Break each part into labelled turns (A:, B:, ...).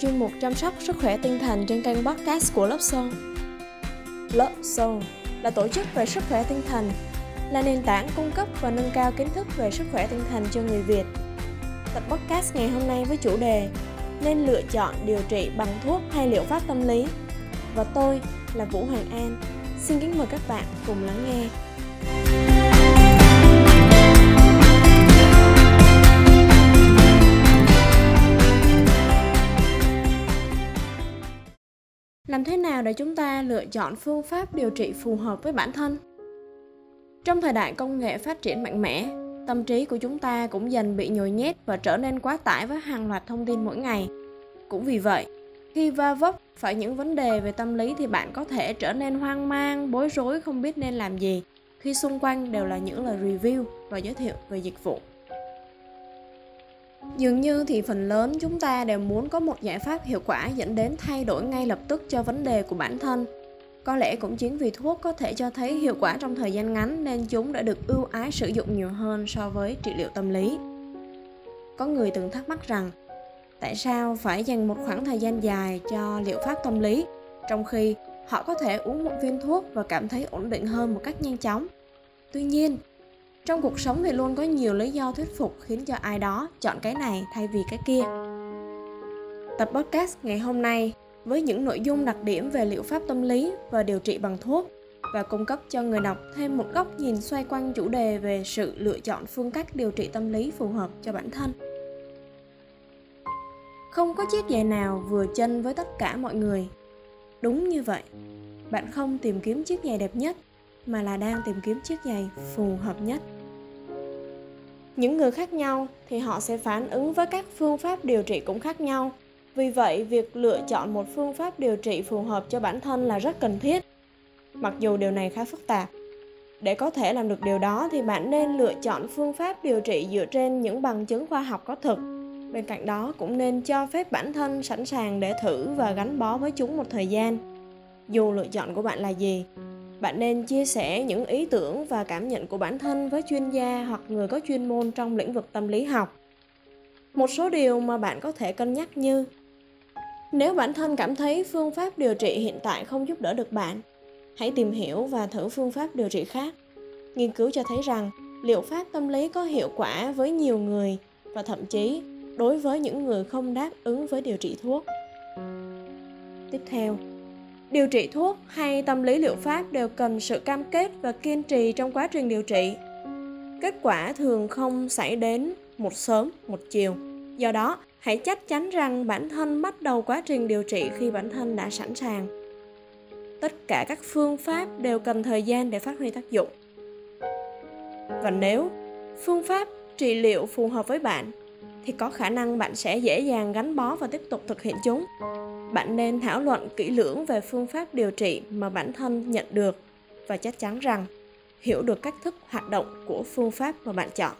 A: chuyên mục chăm sóc sức khỏe tinh thần trên kênh podcast của Love Soul. Love Soul là tổ chức về sức khỏe tinh thần, là nền tảng cung cấp và nâng cao kiến thức về sức khỏe tinh thần cho người Việt. Tập podcast ngày hôm nay với chủ đề nên lựa chọn điều trị bằng thuốc hay liệu pháp tâm lý. Và tôi là Vũ Hoàng An. Xin kính mời các bạn cùng lắng nghe. Làm thế nào để chúng ta lựa chọn phương pháp điều trị phù hợp với bản thân? Trong thời đại công nghệ phát triển mạnh mẽ, tâm trí của chúng ta cũng dần bị nhồi nhét và trở nên quá tải với hàng loạt thông tin mỗi ngày. Cũng vì vậy, khi va vấp phải những vấn đề về tâm lý thì bạn có thể trở nên hoang mang, bối rối, không biết nên làm gì. Khi xung quanh đều là những lời review và giới thiệu về dịch vụ dường như thì phần lớn chúng ta đều muốn có một giải pháp hiệu quả dẫn đến thay đổi ngay lập tức cho vấn đề của bản thân. Có lẽ cũng chính vì thuốc có thể cho thấy hiệu quả trong thời gian ngắn nên chúng đã được ưu ái sử dụng nhiều hơn so với trị liệu tâm lý. Có người từng thắc mắc rằng, tại sao phải dành một khoảng thời gian dài cho liệu pháp tâm lý, trong khi họ có thể uống một viên thuốc và cảm thấy ổn định hơn một cách nhanh chóng? Tuy nhiên trong cuộc sống thì luôn có nhiều lý do thuyết phục khiến cho ai đó chọn cái này thay vì cái kia. Tập podcast ngày hôm nay với những nội dung đặc điểm về liệu pháp tâm lý và điều trị bằng thuốc và cung cấp cho người đọc thêm một góc nhìn xoay quanh chủ đề về sự lựa chọn phương cách điều trị tâm lý phù hợp cho bản thân. Không có chiếc giày nào vừa chân với tất cả mọi người. Đúng như vậy, bạn không tìm kiếm chiếc giày đẹp nhất mà là đang tìm kiếm chiếc giày phù hợp nhất. Những người khác nhau thì họ sẽ phản ứng với các phương pháp điều trị cũng khác nhau. Vì vậy, việc lựa chọn một phương pháp điều trị phù hợp cho bản thân là rất cần thiết. Mặc dù điều này khá phức tạp, để có thể làm được điều đó thì bạn nên lựa chọn phương pháp điều trị dựa trên những bằng chứng khoa học có thực. Bên cạnh đó, cũng nên cho phép bản thân sẵn sàng để thử và gắn bó với chúng một thời gian. Dù lựa chọn của bạn là gì bạn nên chia sẻ những ý tưởng và cảm nhận của bản thân với chuyên gia hoặc người có chuyên môn trong lĩnh vực tâm lý học. Một số điều mà bạn có thể cân nhắc như, nếu bản thân cảm thấy phương pháp điều trị hiện tại không giúp đỡ được bạn, hãy tìm hiểu và thử phương pháp điều trị khác. Nghiên cứu cho thấy rằng liệu pháp tâm lý có hiệu quả với nhiều người và thậm chí đối với những người không đáp ứng với điều trị thuốc. Tiếp theo điều trị thuốc hay tâm lý liệu pháp đều cần sự cam kết và kiên trì trong quá trình điều trị. Kết quả thường không xảy đến một sớm, một chiều. Do đó, hãy chắc chắn rằng bản thân bắt đầu quá trình điều trị khi bản thân đã sẵn sàng. Tất cả các phương pháp đều cần thời gian để phát huy tác dụng. Và nếu phương pháp trị liệu phù hợp với bạn thì có khả năng bạn sẽ dễ dàng gắn bó và tiếp tục thực hiện chúng. Bạn nên thảo luận kỹ lưỡng về phương pháp điều trị mà bản thân nhận được và chắc chắn rằng hiểu được cách thức hoạt động của phương pháp mà bạn chọn.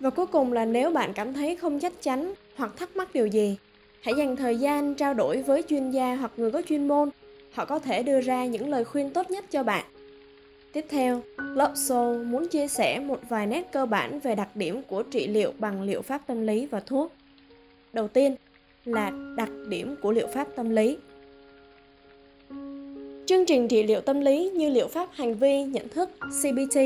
A: Và cuối cùng là nếu bạn cảm thấy không chắc chắn hoặc thắc mắc điều gì, hãy dành thời gian trao đổi với chuyên gia hoặc người có chuyên môn. Họ có thể đưa ra những lời khuyên tốt nhất cho bạn. Tiếp theo, Love Soul muốn chia sẻ một vài nét cơ bản về đặc điểm của trị liệu bằng liệu pháp tâm lý và thuốc. Đầu tiên là đặc điểm của liệu pháp tâm lý. Chương trình trị liệu tâm lý như liệu pháp hành vi, nhận thức, CBT,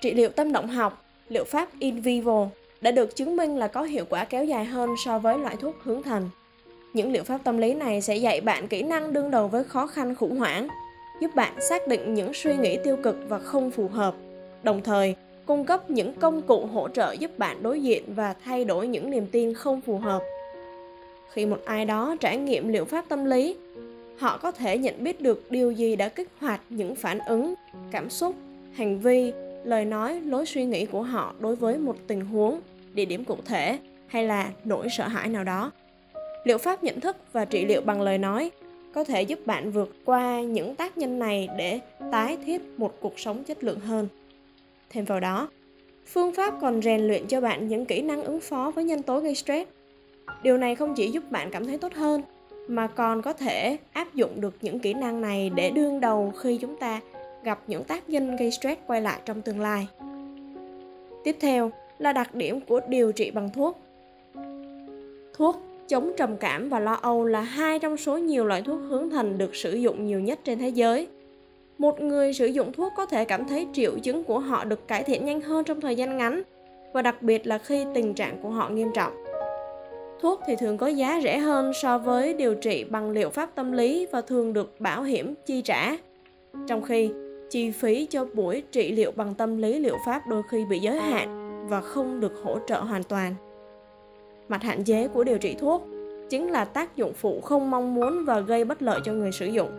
A: trị liệu tâm động học, liệu pháp in vivo đã được chứng minh là có hiệu quả kéo dài hơn so với loại thuốc hướng thần. Những liệu pháp tâm lý này sẽ dạy bạn kỹ năng đương đầu với khó khăn khủng hoảng, giúp bạn xác định những suy nghĩ tiêu cực và không phù hợp. Đồng thời, cung cấp những công cụ hỗ trợ giúp bạn đối diện và thay đổi những niềm tin không phù hợp. Khi một ai đó trải nghiệm liệu pháp tâm lý, họ có thể nhận biết được điều gì đã kích hoạt những phản ứng, cảm xúc, hành vi, lời nói, lối suy nghĩ của họ đối với một tình huống, địa điểm cụ thể hay là nỗi sợ hãi nào đó. Liệu pháp nhận thức và trị liệu bằng lời nói có thể giúp bạn vượt qua những tác nhân này để tái thiết một cuộc sống chất lượng hơn. Thêm vào đó, phương pháp còn rèn luyện cho bạn những kỹ năng ứng phó với nhân tố gây stress. Điều này không chỉ giúp bạn cảm thấy tốt hơn, mà còn có thể áp dụng được những kỹ năng này để đương đầu khi chúng ta gặp những tác nhân gây stress quay lại trong tương lai. Tiếp theo là đặc điểm của điều trị bằng thuốc. Thuốc chống trầm cảm và lo âu là hai trong số nhiều loại thuốc hướng thần được sử dụng nhiều nhất trên thế giới. Một người sử dụng thuốc có thể cảm thấy triệu chứng của họ được cải thiện nhanh hơn trong thời gian ngắn, và đặc biệt là khi tình trạng của họ nghiêm trọng. Thuốc thì thường có giá rẻ hơn so với điều trị bằng liệu pháp tâm lý và thường được bảo hiểm chi trả. Trong khi, chi phí cho buổi trị liệu bằng tâm lý liệu pháp đôi khi bị giới hạn và không được hỗ trợ hoàn toàn. Mặt hạn chế của điều trị thuốc chính là tác dụng phụ không mong muốn và gây bất lợi cho người sử dụng.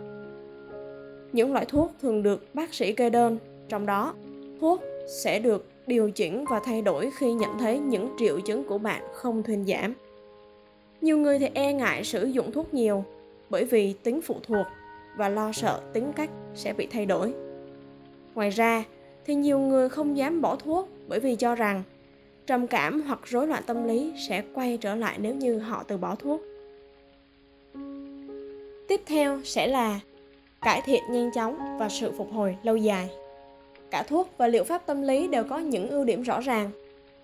A: Những loại thuốc thường được bác sĩ kê đơn, trong đó thuốc sẽ được điều chỉnh và thay đổi khi nhận thấy những triệu chứng của bạn không thuyên giảm. Nhiều người thì e ngại sử dụng thuốc nhiều bởi vì tính phụ thuộc và lo sợ tính cách sẽ bị thay đổi. Ngoài ra, thì nhiều người không dám bỏ thuốc bởi vì cho rằng trầm cảm hoặc rối loạn tâm lý sẽ quay trở lại nếu như họ từ bỏ thuốc. Tiếp theo sẽ là cải thiện nhanh chóng và sự phục hồi lâu dài. Cả thuốc và liệu pháp tâm lý đều có những ưu điểm rõ ràng.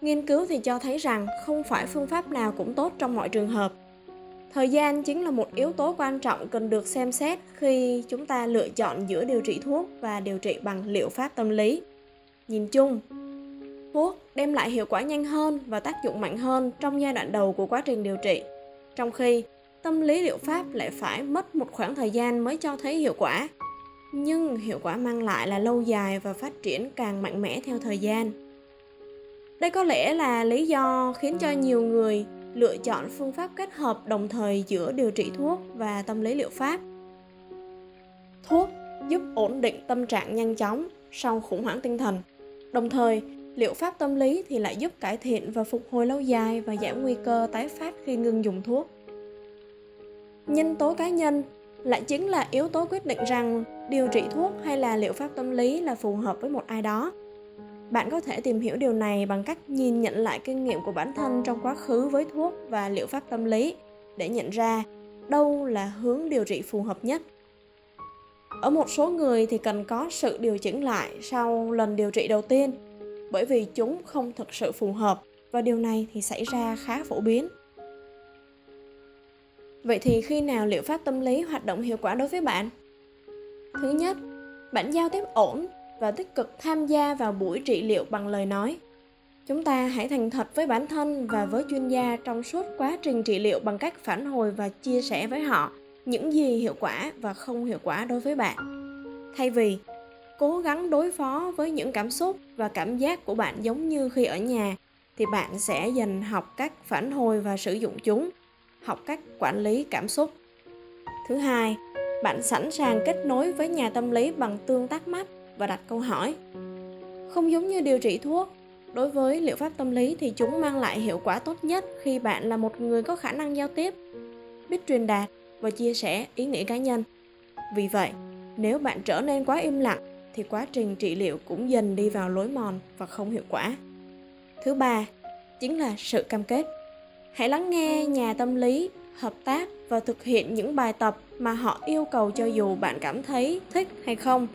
A: Nghiên cứu thì cho thấy rằng không phải phương pháp nào cũng tốt trong mọi trường hợp. Thời gian chính là một yếu tố quan trọng cần được xem xét khi chúng ta lựa chọn giữa điều trị thuốc và điều trị bằng liệu pháp tâm lý. Nhìn chung, thuốc đem lại hiệu quả nhanh hơn và tác dụng mạnh hơn trong giai đoạn đầu của quá trình điều trị. Trong khi tâm lý liệu pháp lại phải mất một khoảng thời gian mới cho thấy hiệu quả. Nhưng hiệu quả mang lại là lâu dài và phát triển càng mạnh mẽ theo thời gian. Đây có lẽ là lý do khiến cho nhiều người lựa chọn phương pháp kết hợp đồng thời giữa điều trị thuốc và tâm lý liệu pháp. Thuốc giúp ổn định tâm trạng nhanh chóng sau khủng hoảng tinh thần. Đồng thời, liệu pháp tâm lý thì lại giúp cải thiện và phục hồi lâu dài và giảm nguy cơ tái phát khi ngừng dùng thuốc. Nhân tố cá nhân lại chính là yếu tố quyết định rằng điều trị thuốc hay là liệu pháp tâm lý là phù hợp với một ai đó. Bạn có thể tìm hiểu điều này bằng cách nhìn nhận lại kinh nghiệm của bản thân trong quá khứ với thuốc và liệu pháp tâm lý để nhận ra đâu là hướng điều trị phù hợp nhất. Ở một số người thì cần có sự điều chỉnh lại sau lần điều trị đầu tiên bởi vì chúng không thực sự phù hợp và điều này thì xảy ra khá phổ biến. Vậy thì khi nào liệu pháp tâm lý hoạt động hiệu quả đối với bạn? Thứ nhất, bạn giao tiếp ổn và tích cực tham gia vào buổi trị liệu bằng lời nói. Chúng ta hãy thành thật với bản thân và với chuyên gia trong suốt quá trình trị liệu bằng cách phản hồi và chia sẻ với họ những gì hiệu quả và không hiệu quả đối với bạn. Thay vì cố gắng đối phó với những cảm xúc và cảm giác của bạn giống như khi ở nhà, thì bạn sẽ dần học cách phản hồi và sử dụng chúng, học cách quản lý cảm xúc. Thứ hai, bạn sẵn sàng kết nối với nhà tâm lý bằng tương tác mắt và đặt câu hỏi. Không giống như điều trị thuốc, đối với liệu pháp tâm lý thì chúng mang lại hiệu quả tốt nhất khi bạn là một người có khả năng giao tiếp, biết truyền đạt và chia sẻ ý nghĩa cá nhân. Vì vậy, nếu bạn trở nên quá im lặng thì quá trình trị liệu cũng dần đi vào lối mòn và không hiệu quả. Thứ ba, chính là sự cam kết. Hãy lắng nghe nhà tâm lý, hợp tác và thực hiện những bài tập mà họ yêu cầu cho dù bạn cảm thấy thích hay không.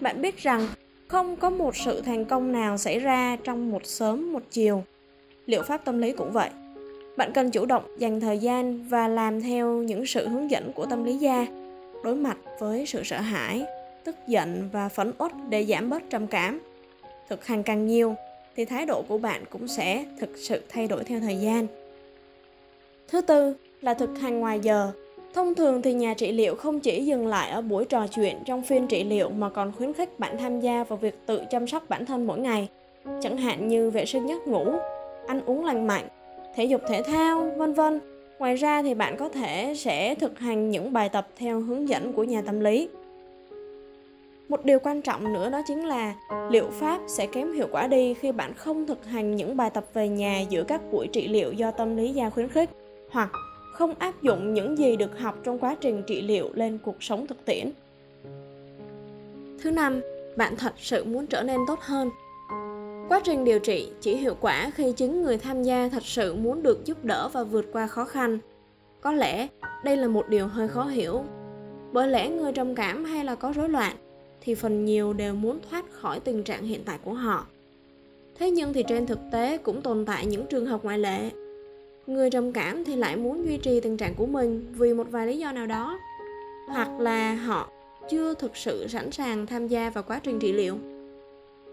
A: Bạn biết rằng không có một sự thành công nào xảy ra trong một sớm một chiều. Liệu pháp tâm lý cũng vậy. Bạn cần chủ động dành thời gian và làm theo những sự hướng dẫn của tâm lý gia, đối mặt với sự sợ hãi tức giận và phẫn uất để giảm bớt trầm cảm thực hành càng nhiều thì thái độ của bạn cũng sẽ thực sự thay đổi theo thời gian thứ tư là thực hành ngoài giờ Thông thường thì nhà trị liệu không chỉ dừng lại ở buổi trò chuyện trong phiên trị liệu mà còn khuyến khích bạn tham gia vào việc tự chăm sóc bản thân mỗi ngày, chẳng hạn như vệ sinh giấc ngủ, ăn uống lành mạnh, thể dục thể thao, vân vân. Ngoài ra thì bạn có thể sẽ thực hành những bài tập theo hướng dẫn của nhà tâm lý. Một điều quan trọng nữa đó chính là liệu pháp sẽ kém hiệu quả đi khi bạn không thực hành những bài tập về nhà giữa các buổi trị liệu do tâm lý gia khuyến khích hoặc không áp dụng những gì được học trong quá trình trị liệu lên cuộc sống thực tiễn. Thứ năm, bạn thật sự muốn trở nên tốt hơn. Quá trình điều trị chỉ hiệu quả khi chính người tham gia thật sự muốn được giúp đỡ và vượt qua khó khăn. Có lẽ đây là một điều hơi khó hiểu. Bởi lẽ người trầm cảm hay là có rối loạn thì phần nhiều đều muốn thoát khỏi tình trạng hiện tại của họ. Thế nhưng thì trên thực tế cũng tồn tại những trường hợp ngoại lệ. Người trầm cảm thì lại muốn duy trì tình trạng của mình vì một vài lý do nào đó. Hoặc là họ chưa thực sự sẵn sàng tham gia vào quá trình trị liệu.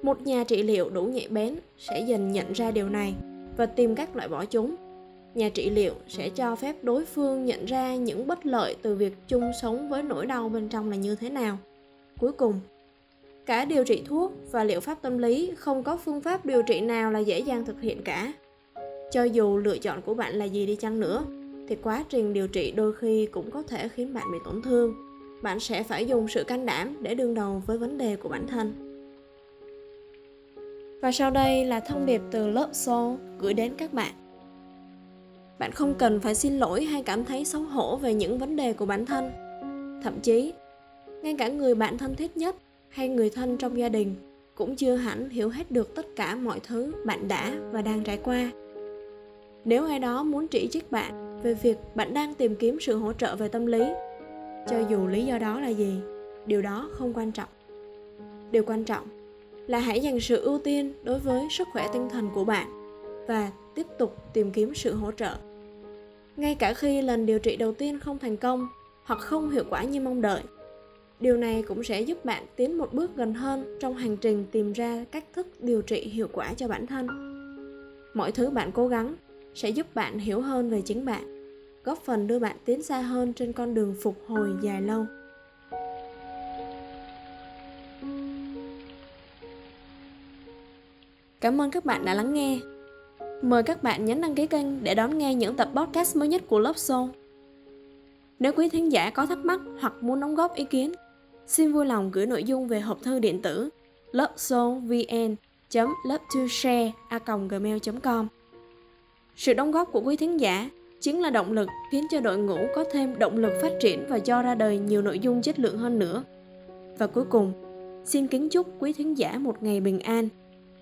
A: Một nhà trị liệu đủ nhạy bén sẽ dần nhận ra điều này và tìm cách loại bỏ chúng. Nhà trị liệu sẽ cho phép đối phương nhận ra những bất lợi từ việc chung sống với nỗi đau bên trong là như thế nào cuối cùng, cả điều trị thuốc và liệu pháp tâm lý không có phương pháp điều trị nào là dễ dàng thực hiện cả. Cho dù lựa chọn của bạn là gì đi chăng nữa, thì quá trình điều trị đôi khi cũng có thể khiến bạn bị tổn thương. Bạn sẽ phải dùng sự can đảm để đương đầu với vấn đề của bản thân. Và sau đây là thông điệp từ lớp Soul gửi đến các bạn. Bạn không cần phải xin lỗi hay cảm thấy xấu hổ về những vấn đề của bản thân. Thậm chí ngay cả người bạn thân thiết nhất hay người thân trong gia đình cũng chưa hẳn hiểu hết được tất cả mọi thứ bạn đã và đang trải qua. Nếu ai đó muốn chỉ trích bạn về việc bạn đang tìm kiếm sự hỗ trợ về tâm lý, cho dù lý do đó là gì, điều đó không quan trọng. Điều quan trọng là hãy dành sự ưu tiên đối với sức khỏe tinh thần của bạn và tiếp tục tìm kiếm sự hỗ trợ. Ngay cả khi lần điều trị đầu tiên không thành công hoặc không hiệu quả như mong đợi điều này cũng sẽ giúp bạn tiến một bước gần hơn trong hành trình tìm ra cách thức điều trị hiệu quả cho bản thân. Mọi thứ bạn cố gắng sẽ giúp bạn hiểu hơn về chính bạn, góp phần đưa bạn tiến xa hơn trên con đường phục hồi dài lâu. Cảm ơn các bạn đã lắng nghe. Mời các bạn nhấn đăng ký kênh để đón nghe những tập podcast mới nhất của lớp show. Nếu quý thính giả có thắc mắc hoặc muốn đóng góp ý kiến xin vui lòng gửi nội dung về hộp thư điện tử lovesoulvn love to share a gmail com sự đóng góp của quý thính giả chính là động lực khiến cho đội ngũ có thêm động lực phát triển và cho ra đời nhiều nội dung chất lượng hơn nữa. Và cuối cùng, xin kính chúc quý thính giả một ngày bình an.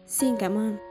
A: Xin cảm ơn.